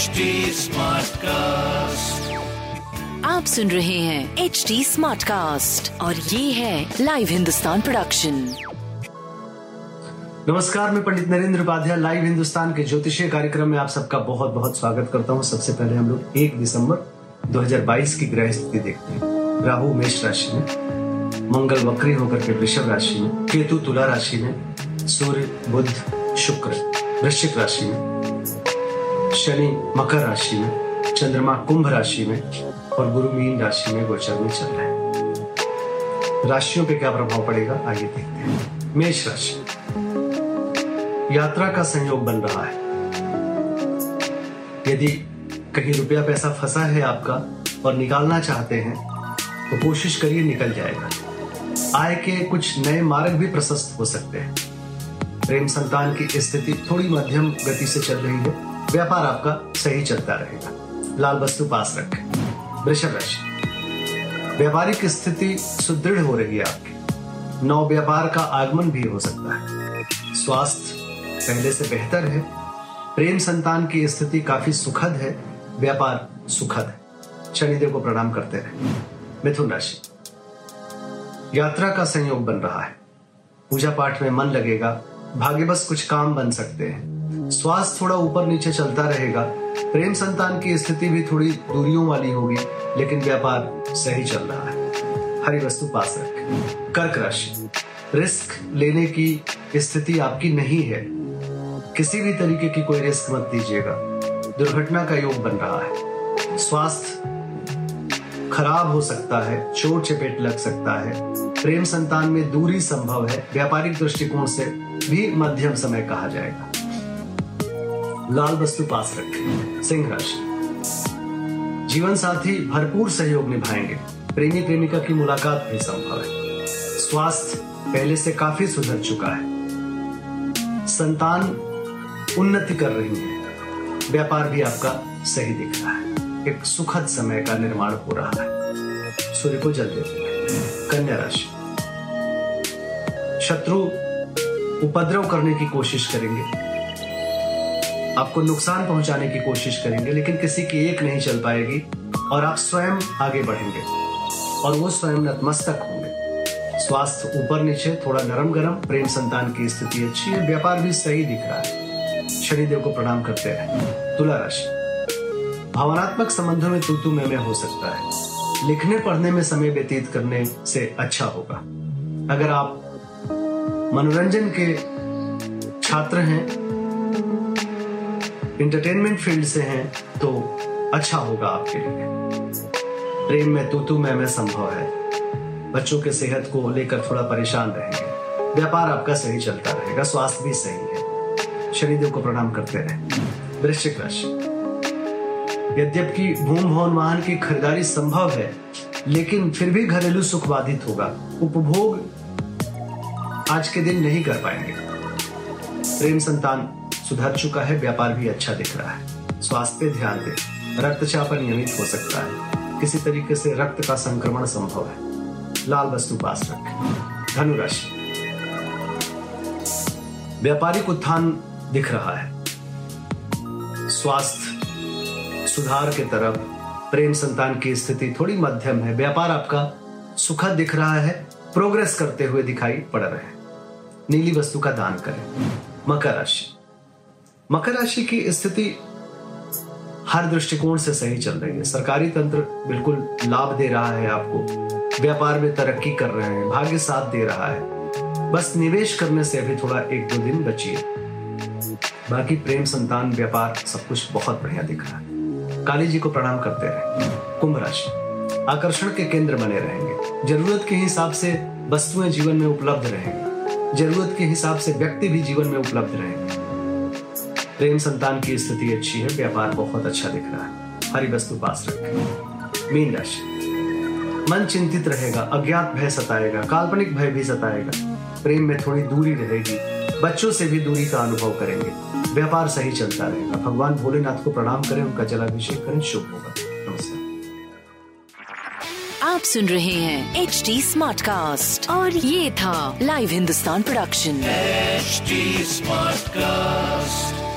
HD cast आप सुन रहे हैं एच डी स्मार्ट कास्ट और ये है लाइव हिंदुस्तान प्रोडक्शन नमस्कार मैं पंडित नरेंद्र उपाध्याय लाइव हिंदुस्तान के ज्योतिषीय कार्यक्रम में आप सबका बहुत बहुत स्वागत करता हूँ। सबसे पहले हम लोग एक दिसंबर 2022 की ग्रह स्थिति देखते हैं। राहु मेष राशि में मंगल वक्री होकर के वृषभ राशि में केतु तुला राशि में सूर्य बुध शुक्र वृश्चिक राशि में शनि मकर राशि में, चंद्रमा कुंभ राशि में और गुरु मीन राशि में गोचर में चल रहे राशियों पे क्या प्रभाव पड़ेगा, आइए देखते हैं। मेष राशि। यात्रा का संयोग बन रहा है। यदि कहीं रुपया पैसा फंसा है आपका और निकालना चाहते हैं तो कोशिश करिए निकल जाएगा। आय के कुछ नए मार्ग भी प्रशस्त हो सकते हैं। प्रेम संतान की स्थिति थोड़ी मध्यम गति से चल रही है। व्यापार आपका सही चलता रहेगा। लाल वस्तु पास रखें। वृषभ राशि। व्यापारिक स्थिति सुदृढ़ हो रही है आपकी। नौ व्यापार का आगमन भी हो सकता है। स्वास्थ्य पहले से बेहतर है। प्रेम संतान की स्थिति काफ़ी सुखद है। व्यापार सुखद है। शनिदेव को प्रणाम करते रहे। मिथुन राशि। यात्रा का संयोग बन रहा है। पूजा पाठ में मन लगेगा। भाग्यवश कुछ काम बन सकते हैं। स्वास्थ्य थोड़ा ऊपर नीचे चलता रहेगा। प्रेम संतान की स्थिति भी थोड़ी दूरियों वाली होगी, लेकिन व्यापार सही चल रहा है। हरी वस्तु पास रखें। कर्क राशि। रिस्क लेने की स्थिति आपकी नहीं है। किसी भी तरीके की कोई रिस्क मत दीजिएगा। दुर्घटना का योग बन रहा है। स्वास्थ्य खराब हो सकता है, चोट चपेट लग सकता है। प्रेम संतान में दूरी संभव है। व्यापारिक दृष्टिकोण से भी मध्यम समय कहा जाएगा। लाल वस्तु पास रखें। सिंह राशि जीवन साथी भरपूर सहयोग निभाएँगे। प्रेमी प्रेमिका की मुलाकात भी संभव है। स्वास्थ्य पहले से काफ़ी सुधर चुका है। संतान उन्नति कर रही है। व्यापार भी आपका सही दिख रहा है। एक सुखद समय का निर्माण हो रहा है। सूर्य को जल देते हैं। कन्या राशि। शत्रु उपद्रव करने की कोशिश करेंगे। आपको नुकसान पहुँचाने की कोशिश करेंगे, लेकिन किसी की एक नहीं चल पाएगी और आप स्वयं आगे बढ़ेंगे और वो स्वयं नतमस्तक होंगे। स्वास्थ्य ऊपर नीचे, थोड़ा नरम गरम प्रेम संतान की स्थिति अच्छी है, व्यापार भी सही दिख रहा है। शनिदेव को प्रणाम करते रहे। तुला राशि। भावनात्मक संबंधों में तू तू में हो सकता है। लिखने, पढ़ने में समय व्यतीत करने से अच्छा होगा। अगर आप मनोरंजन के छात्र हैं इंटरटेनमेंट फ़ील्ड से हैं तो अच्छा होगा आपके लिए। प्रेम में तू तू, मैं मैं संभव है। बच्चों के सेहत को लेकर थोड़ा परेशान रहेंगे। व्यापार आपका सही चलता रहेगा, स्वास्थ्य भी सही है। शनिदेव को प्रणाम करते रहे। वृश्चिक राशि। यद्यपि भूम, भवन, वाहन की खरीदारी संभव है, लेकिन फिर भी घरेलू सुख बाधित होगा। उपभोग आज के दिन नहीं कर पाएँगे। प्रेम संतान सुधर चुका है, व्यापार भी अच्छा दिख रहा है। स्वास्थ्य पे ध्यान दें, रक्तचाप नियमित हो सकता है। किसी तरीके से रक्त का संक्रमण संभव है। लाल वस्तु पास रखें। धनुराशि। व्यापारिक उत्थान दिख रहा है। स्वास्थ्य, सुधार के तरफ़, प्रेम संतान की स्थिति थोड़ी मध्यम है। व्यापार आपका सुखद दिख रहा है। प्रोग्रेस करते हुए दिखाई पड़ रहे हैं। नीली वस्तु का दान करें। मकर राशि। मकर राशि की स्थिति हर दृष्टिकोण से सही चल रही है। सरकारी तंत्र बिल्कुल लाभ दे रहा है आपको। व्यापार में तरक्की कर रहे हैं, भाग्य साथ दे रहा है। बस निवेश करने से अभी थोड़ा एक दो दिन बचिए। बाकी प्रेम, संतान, व्यापार सब कुछ बहुत बढ़िया दिख रहा है। काली जी को प्रणाम करते रहे। कुंभ राशि। आकर्षण के केंद्र बने रहेंगे। ज़रूरत के हिसाब से वस्तुएँ जीवन में उपलब्ध रहेंगी। ज़रूरत के हिसाब से व्यक्ति भी जीवन में उपलब्ध रहेंगे। प्रेम संतान की स्थिति अच्छी है व्यापार बहुत अच्छा दिख रहा है। हरी वस्तु पास रखें। मीन राशि। मन चिंतित रहेगा अज्ञात भय सताएगा काल्पनिक भय भी सताएगा। प्रेम में थोड़ी दूरी रहेगी बच्चों से भी दूरी का अनुभव करेंगे। व्यापार सही चलता रहेगा। भगवान भोलेनाथ को प्रणाम करें उनका जलाभिषेक करें शुभ होगा। नमस्कार। आप सुन रहे हैं एच डी स्मार्ट कास्ट और ये था live Hindustan production HD Smartcast.